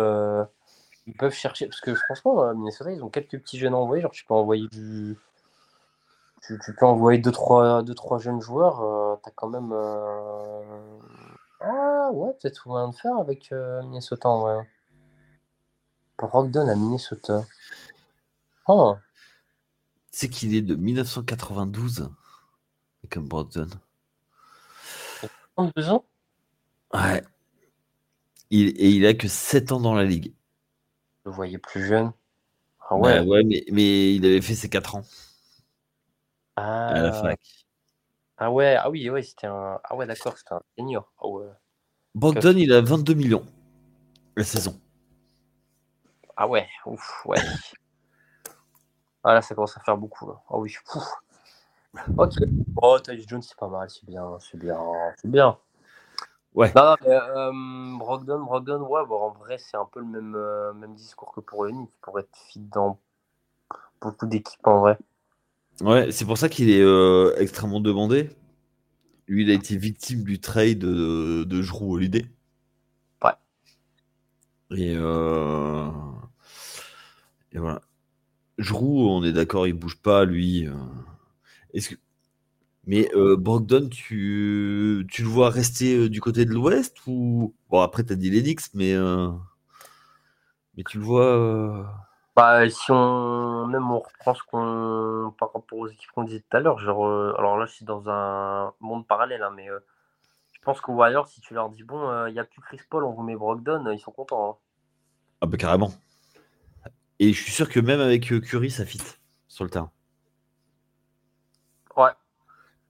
ils peuvent chercher. Parce que franchement, Minnesota, ils ont quelques petits jeunes à envoyer. Genre, tu peux envoyer du. Tu, peux envoyer 2-3 deux, trois, deux, trois jeunes joueurs. T'as quand même. Ah ouais, peut-être moyen de faire avec euh, Minnesota en vrai. Brogdon à Minnesota. Oh. C'est qu'il est de 1992, comme Brogdon. 32 ans? Ouais. Il, et il a que 7 ans dans la ligue. Je le voyais plus jeune. Ah ouais. Bah ouais, mais, mais, il avait fait ses 4 ans. Ah. À la fac. Ah ouais, ah oui, ouais, c'était un. Ah ouais, d'accord, c'était un senior. Ah ouais. Bogdan, il a 22 millions la saison. Ah ouais, ouf, ouais. ah là, ça commence à faire beaucoup. Là. Ah oui, ouf. Ok. Oh, Tyus Jones, c'est pas mal, c'est bien, c'est bien, c'est bien. Ouais. Non, mais euh, Brogdon, Brogdon, ouais, bon, en vrai, c'est un peu le même, euh, même discours que pour Uni, qui pourrait être fit dans beaucoup d'équipes en vrai. Ouais, c'est pour ça qu'il est euh, extrêmement demandé. Lui, il a été victime du trade de, de Jrou Holiday. Ouais. Et, euh, et voilà. Jrou, on est d'accord, il bouge pas, lui. Euh. Est-ce que... Mais Brogdon, tu... tu le vois rester du côté de l'Ouest ou bon après tu as dit l'Enix, mais mais tu le vois bah, si on même on reprend ce qu'on par rapport aux équipes qu'on disait tout à l'heure, genre euh, alors là c'est dans un monde parallèle, hein, mais euh, je pense qu'aux Warriors, si tu leur dis bon, il euh, n'y a plus Chris Paul, on vous met Brogdon, ils sont contents. Hein. Ah bah carrément. Et je suis sûr que même avec Curry, ça fit sur le terrain. Ouais.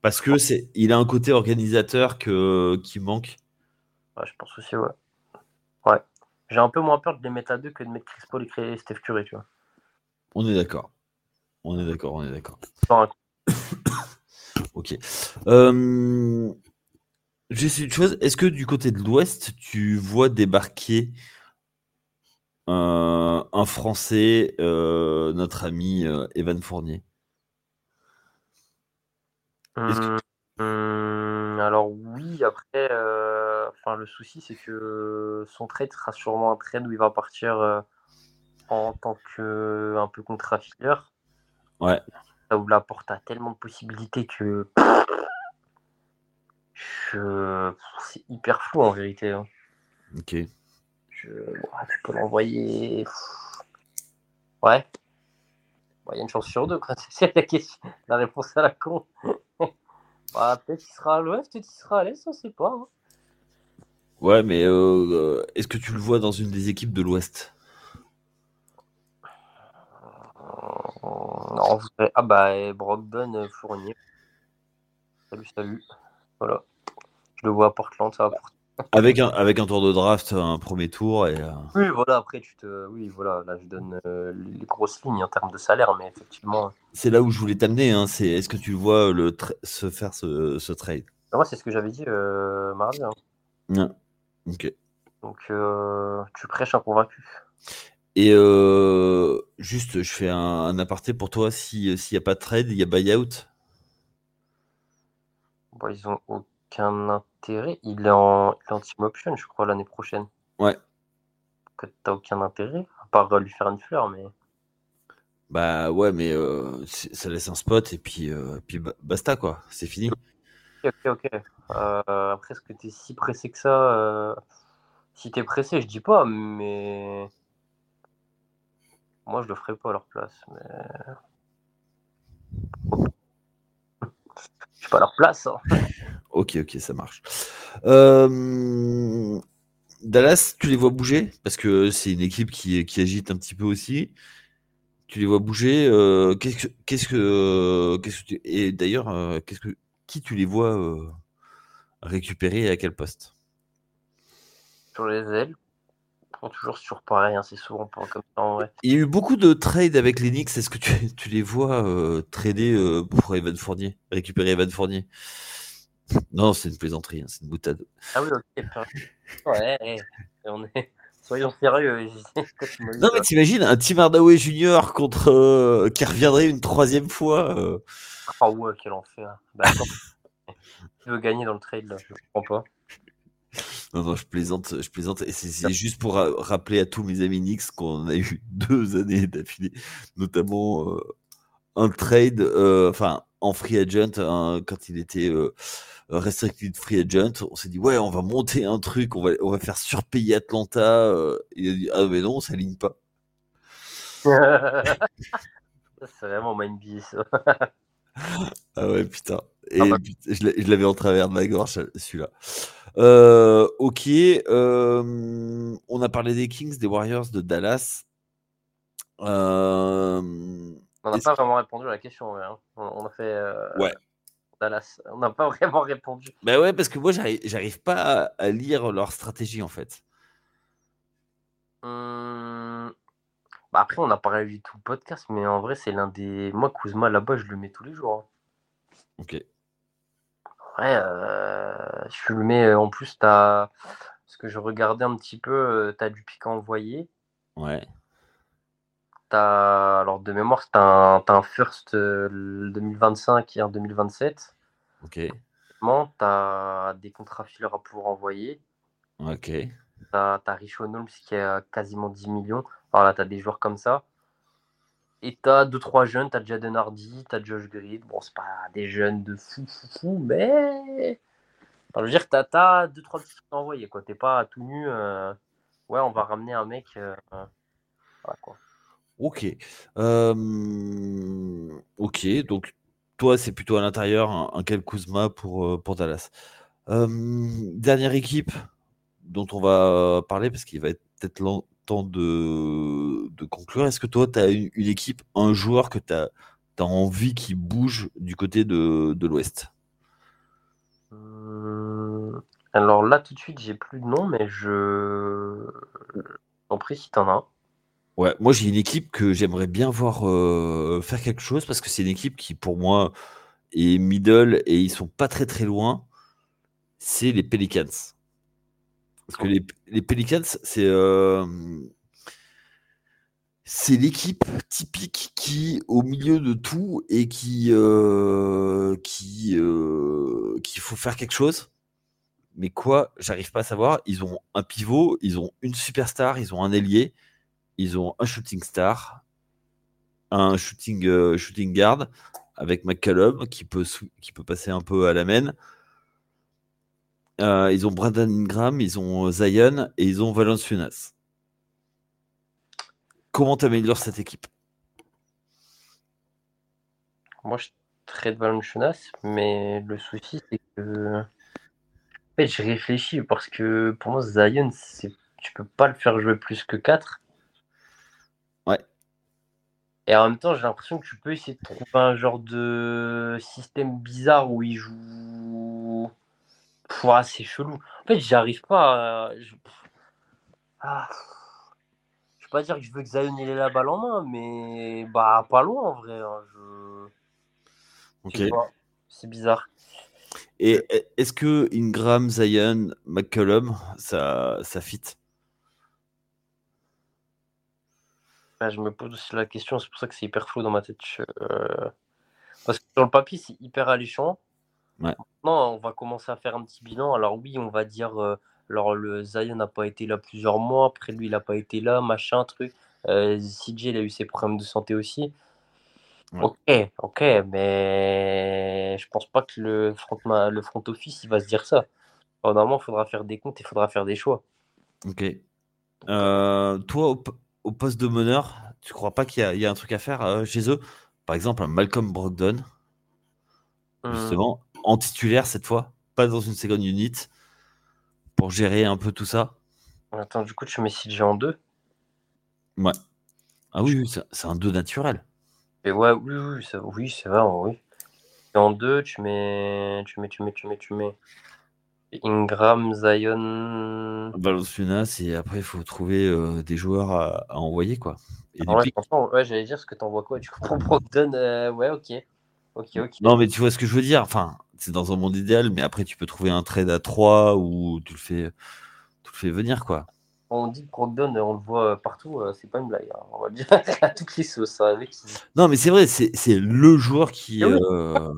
Parce que c'est, il a un côté organisateur que, qui manque. Ouais, je pense aussi, ouais. Ouais. J'ai un peu moins peur de les mettre à deux que de mettre Chris Paul et créer Steph Curry, tu vois. On est d'accord. On est d'accord, on est d'accord. ok. Euh, Juste une chose, est-ce que du côté de l'Ouest, tu vois débarquer un, Français, euh, notre ami euh, Evan Fournier? Hum, Alors oui, après, Enfin, le souci, c'est que son trade sera sûrement un trade où il va partir euh, en tant que un peu filler. Ouais. Ça ouvre la porte à tellement de possibilités que c'est hyper flou en vérité. Hein. Ok. Je... tu peux l'envoyer. Ouais. Il y a une chance sur deux, C'est la, question... la réponse à la con. Bah, peut-être qu'il sera à l'ouest, peut-être qu'il sera à l'est, on sait pas. Hein. Ouais, mais euh, est-ce que tu le vois dans une des équipes de l'Ouest? Non, Ah bah, Brogdon, euh, Fournier. Salut, salut. Voilà. Je le vois à Portland, ça va Avec un, avec un tour de draft, un premier tour. Et, euh, Oui, voilà, après, tu te. Oui, voilà, là, je donne les grosses lignes en termes de salaire, mais effectivement. C'est là où je voulais t'amener. Hein, c'est est-ce que tu vois le se faire ce, ce trade? Moi, c'est ce que j'avais dit mardi. Hein. Ok. Donc, euh, tu prêches un convaincu. Et euh, juste, je fais un, aparté pour toi. S'il n'y a pas de trade, il y a buyout? Bon, Ils n'ont aucun intérêt. Il est en, team option, je crois, l'année prochaine. Ouais. Que tu n'as aucun intérêt, à part lui faire une fleur, mais. Bah ouais, mais euh, ça laisse un spot et puis, puis basta, quoi. C'est fini. Ok, ok. Euh, après, est-ce que tu es si pressé que ça euh, Si tu es pressé, je dis pas, mais. Moi, je le ferai pas à leur place. Mais... je suis pas à leur place. Hein. ok, ok, ça marche. Euh, Dallas, tu les vois bouger? Parce que c'est une équipe qui, qui, agite un petit peu aussi. Tu les vois bouger. qu'est-ce que, qu'est-ce que, qu'est-ce que et d'ailleurs, qu'est-ce que, qui tu les vois récupérer et à quel poste? Sur les ailes. Toujours sur pareil, hein, c'est souvent pas comme ça en vrai. Il y a eu beaucoup de trades avec les Knicks. Est-ce que tu, tu, les vois euh, trader euh, pour Evan Fournier, récupérer Evan Fournier? Non, c'est une plaisanterie, hein, c'est une boutade. Ah oui, ok. Ouais, on est... soyons sérieux. non, mais t'imagines un Tim Hardaway Junior contre euh, qui reviendrait une troisième fois. Oh ouais, quel enfer. Bah, tu veux gagner dans le trade, là, je comprends pas. Non, non, je plaisante, je plaisante. Et c'est juste pour rappeler à tous mes amis Knicks qu'on a eu deux années d'affilée, notamment euh, un trade, euh, enfin, en free agent, quand il était euh, restricted free agent, on s'est dit, ouais, on va monter un truc, on va, on va faire surpayer Atlanta. il a dit, ah, mais non, ça s'aligne pas. c'est vraiment mind ça. ah ouais, putain. Et ah bah. je l'avais en travers de ma gorge, celui-là. Euh, ok. Euh, on a parlé des Kings, des Warriors, de Dallas. Euh, on n'a pas vraiment répondu à la question. Hein. On, a fait. ouais. Dallas. On n'a pas vraiment répondu. Bah ouais, parce que moi, j'arrive pas à, lire leur stratégie en fait. Hum, bah après, on n'a pas réussi tout le podcast, mais en vrai, c'est l'un des. Moi, Kuzma, là-bas, je le mets tous les jours. Hein. Ok. Ouais, euh, je le mets en plus, as... parce que je regardais un petit peu, euh, tu as du pic envoyé. Ouais. As... Alors, de mémoire, c'est un, un first 2025 et un 2027. Ok. Tu as des contrats à pouvoir envoyer. Ok. Tu as, as Rich qui a quasiment 10 millions. Alors là, tu as des joueurs comme ça. Et t'as deux trois jeunes, t'as Jaden Hardy, t'as Josh Grid. Bon, c'est pas des jeunes de fou fou fou, mais enfin, je veux dire, t'as as deux trois petits à envoyer quoi. T'es pas tout nu. Euh, ouais, on va ramener un mec. Euh, voilà, quoi. Ok. Ok, donc toi, c'est plutôt à l'intérieur un, un Kel Kuzma pour, euh, pour Dallas. dernière équipe dont on va parler parce qu'il va être peut-être temps de, de conclure. Est-ce que toi, tu as une, équipe, un joueur que tu as, as, envie qui bouge du côté de, de l'Ouest? Euh, Alors là, tout de suite, j'ai plus de nom, mais je. En prie, si t'en as. Ouais, moi j'ai une équipe que j'aimerais bien voir euh, faire quelque chose parce que c'est une équipe qui pour moi est middle et ils sont pas très très loin. C'est les Pelicans. Parce que les, Pelicans, c'est euh, c'est l'équipe typique qui, au milieu de tout, et qui euh, qui euh, qu'il faut faire quelque chose. Mais quoi, j'arrive pas à savoir. Ils ont un pivot, ils ont une superstar, ils ont un ailier, ils ont un shooting star, un shooting shooting guard avec McCallum qui peut qui peut passer un peu à la main. Euh, ils ont Brandon Ingram, ils ont Zion et ils ont Valenciunas. Comment t'améliores cette équipe? Moi, je traite Valenciunas, mais le souci, c'est que. En fait, je réfléchis parce que pour moi, Zion, tu peux pas le faire jouer plus que 4. Ouais. Et en même temps, j'ai l'impression que tu peux essayer de trouver un genre de système bizarre où il joue c'est chelou. En fait, j'arrive pas à... Je... Ah. je vais pas dire que je veux que Zion ait la balle en main, mais bah pas loin en vrai. Hein, ok. C'est bizarre. Et est-ce que Ingram, Zion, McCollum, ça, ça fit? Bah, Je me pose aussi la question, c'est pour ça que c'est hyper flou dans ma tête. Euh, parce que sur le papier, c'est hyper alléchant. Non, on va commencer à faire un petit bilan. Alors oui, on va dire, euh, alors le Zion n'a pas été là plusieurs mois, après lui, il n'a pas été là, machin, truc. Euh, CJ, il a eu ses problèmes de santé aussi. Ok, ok, mais je pense pas que le front, le front office, il va se dire ça. normalement, il faudra faire des comptes, il faudra faire des choix. Ok. Euh, toi, au, poste de meneur, tu crois pas qu'il y, a un truc à faire chez eux? Par exemple, un Malcolm Brogdon, hum. justement, en titulaire cette fois, pas dans une seconde unit, pour gérer un peu tout ça. Attends, du coup, tu mets CJ en 2 Ouais. Ah oui, c'est un 2 naturel. Et ouais, oui, oui, oui c'est vrai, oui. en 2, tu mets, tu mets, tu mets, tu mets, tu mets Ingram, Zion. Valenciunas, et après, il faut trouver euh, des joueurs à, envoyer, quoi. Et ouais, ouais j'allais dire ce que t'envoies quoi, du coup, pour Brogdon, euh, ouais, ok. Ok, ok. Non, mais tu vois ce que je veux dire. Enfin, c'est dans un monde idéal, mais après, tu peux trouver un trade à 3 ou tu le fais, tu le fais venir, quoi. On dit que Brogdon, on le voit partout, euh, c'est pas une blague. hein. On va le dire à toutes les sauces. hein, avec... Non, mais c'est vrai, c'est c'est le joueur qui. Ah oui. euh,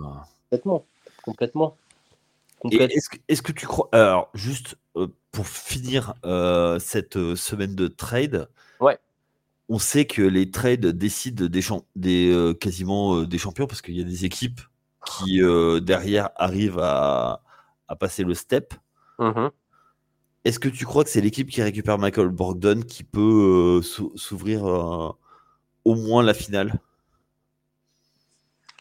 Complètement. Complètement. Est-ce que, est-ce que tu crois. Alors, juste euh, pour finir euh, cette euh, semaine de trade, Ouais. On sait que les trades décident des, euh, quasiment euh, des champions parce qu'il y a des équipes qui euh, derrière arrivent à, à passer le step. Mhm. Est-ce que tu crois que c'est l'équipe qui récupère Michael Brogdon qui peut s'ou- s'ouvrir au moins la finale?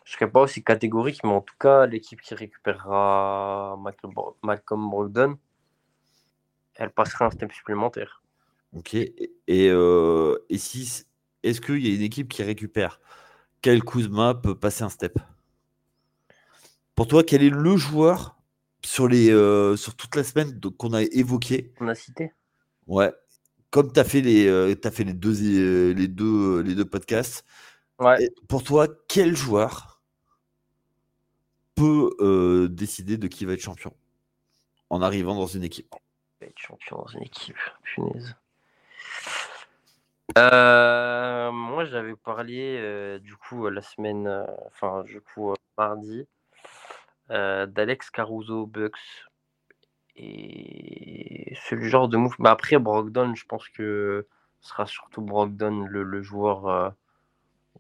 Je serais pas aussi catégorique, mais en tout cas, l'équipe qui récupérera Michael Bro- Malcolm Brogdon, elle passera un step supplémentaire. Ok. Et, et, euh, et si est-ce qu'il y a une équipe qui récupère Kyle Kuzma peut passer un step? Pour toi, quel est le joueur sur les euh, sur toute la semaine qu'on a évoqué? On a cité? Ouais. Comme tu as fait les euh, t'as fait les deux les deux les deux podcasts. Ouais. Pour toi, quel joueur peut décider de qui va être champion en arrivant dans une équipe? Être champion dans une équipe? Punaise. Euh, moi, j'avais parlé euh, du coup euh, la semaine, euh, enfin du coup mardi, d'Alex Caruso Bucks. Et c'est le genre de move. Mais après, Brogdon, je pense que ce sera surtout Brogdon le, le joueur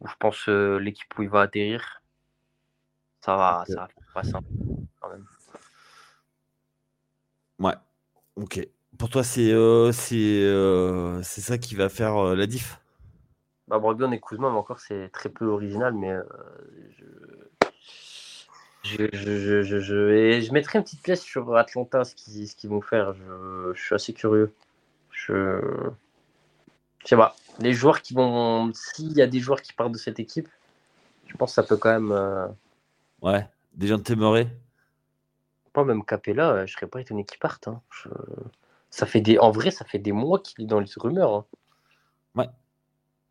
où je pense l'équipe où il va atterrir. Ça va, ça va passer un peu quand même. Ouais. Ok. Pour toi, c'est euh, c'est euh, ça qui va faire euh, la diff? Bah, Brogdon et Kuzma, mais encore, c'est très peu original, mais euh, je... Je, je, je, je, je- et je mettrai une petite pièce sur Atlanta, ce qu'ils qu'ils vont faire. Je, je suis assez curieux. Je, sais pas. Les joueurs qui vont. S'il y a des joueurs qui partent de cette équipe, je pense que ça peut quand même. euh, Ouais. Des gens de Pas même Capella, je serais pas étonné qu'il parte. hein. Ça fait des... En vrai, ça fait des mois qu'il est dans les rumeurs. hein. Ouais.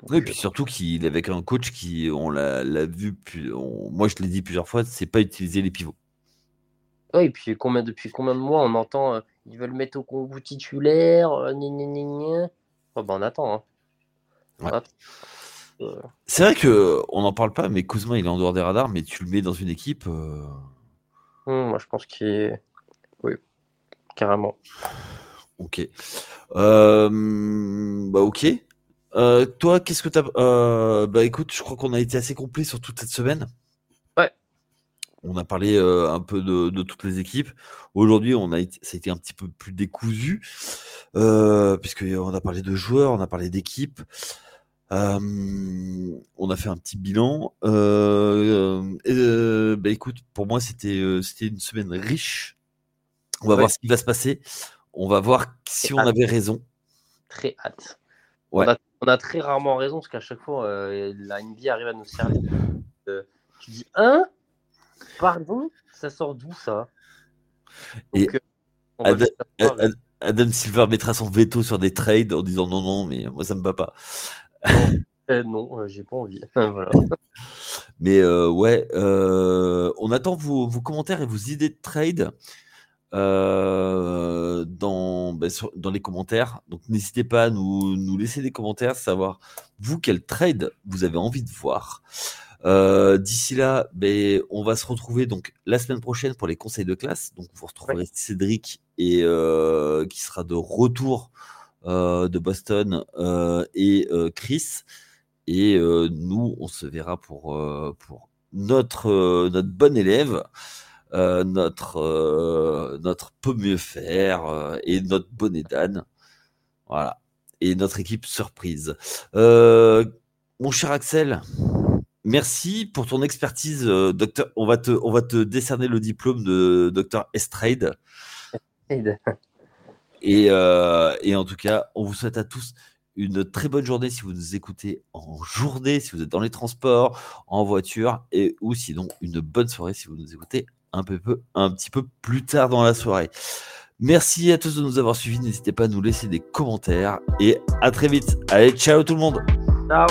Donc, Oui, euh, puis surtout qu'il est avec un coach qui, on l'a vu, plus, on- moi je l'ai dit plusieurs fois, c'est pas utiliser les pivots. Ouais, et puis combien, depuis combien de mois on entend euh, ils veulent mettre au Congo titulaire, euh, gna gna. Oh, bah, on attend. Hein. Ouais. Euh, C'est vrai que on n'en parle pas, mais Kuzma il est en dehors des radars, mais tu le mets dans une équipe. euh, hum, moi, je pense qu'il est. Oui, carrément. Ok. Euh, bah ok. Euh, toi, qu'est-ce que t'as euh, Bah écoute, je crois qu'on a été assez complet sur toute cette semaine. Ouais. On a parlé euh, un peu de, de toutes les équipes. Aujourd'hui, on a été, ça a été un petit peu plus décousu, puisque on a parlé de joueurs, on a parlé d'équipes. On a fait un petit bilan. Bah écoute, pour moi, c'était c'était une semaine riche. On va Ouais. voir ce qui va se passer. On va voir si on hâte. avait raison. Très hâte. Ouais. On, a, on a très rarement raison parce qu'à chaque fois, euh, la NBA arrive à nous servir. Euh, tu dis, hein? Pardon? Ça sort d'où ça? Et Donc, euh, on va le Ad- savoir. Ad- Adam Silver mettra son veto sur des trades en disant non, non, mais moi ça me va pas. Euh, non, euh, j'ai pas envie. voilà. Mais ouais, on attend vos, vos commentaires et vos idées de trade euh, dans, ben, sur- dans les commentaires. Donc n'hésitez pas à nous, nous laisser des commentaires, savoir vous quel trade vous avez envie de voir. Euh, D'ici là, ben, on va se retrouver donc la semaine prochaine pour les conseils de classe. Donc vous retrouverez Cédric et euh, qui sera de retour euh, de Boston euh, et euh, Chris. Et euh, nous, on se verra pour, euh, pour notre, euh, notre bon élève, euh, notre, euh, notre peut mieux faire euh, et notre bonnet d'âne. Voilà. Et notre équipe surprise. Euh, mon cher Axel, merci pour ton expertise, docteur. On va te, on va te décerner le diplôme de docteur Estrade. Et, et en tout cas, on vous souhaite à tous une très bonne journée si vous nous écoutez en journée, si vous êtes dans les transports, en voiture, et ou sinon une bonne soirée si vous nous écoutez un peu, petit peu plus tard dans la soirée. Merci à tous de nous avoir suivis. N'hésitez pas à nous laisser des commentaires et à très vite. Allez, ciao tout le monde. Ciao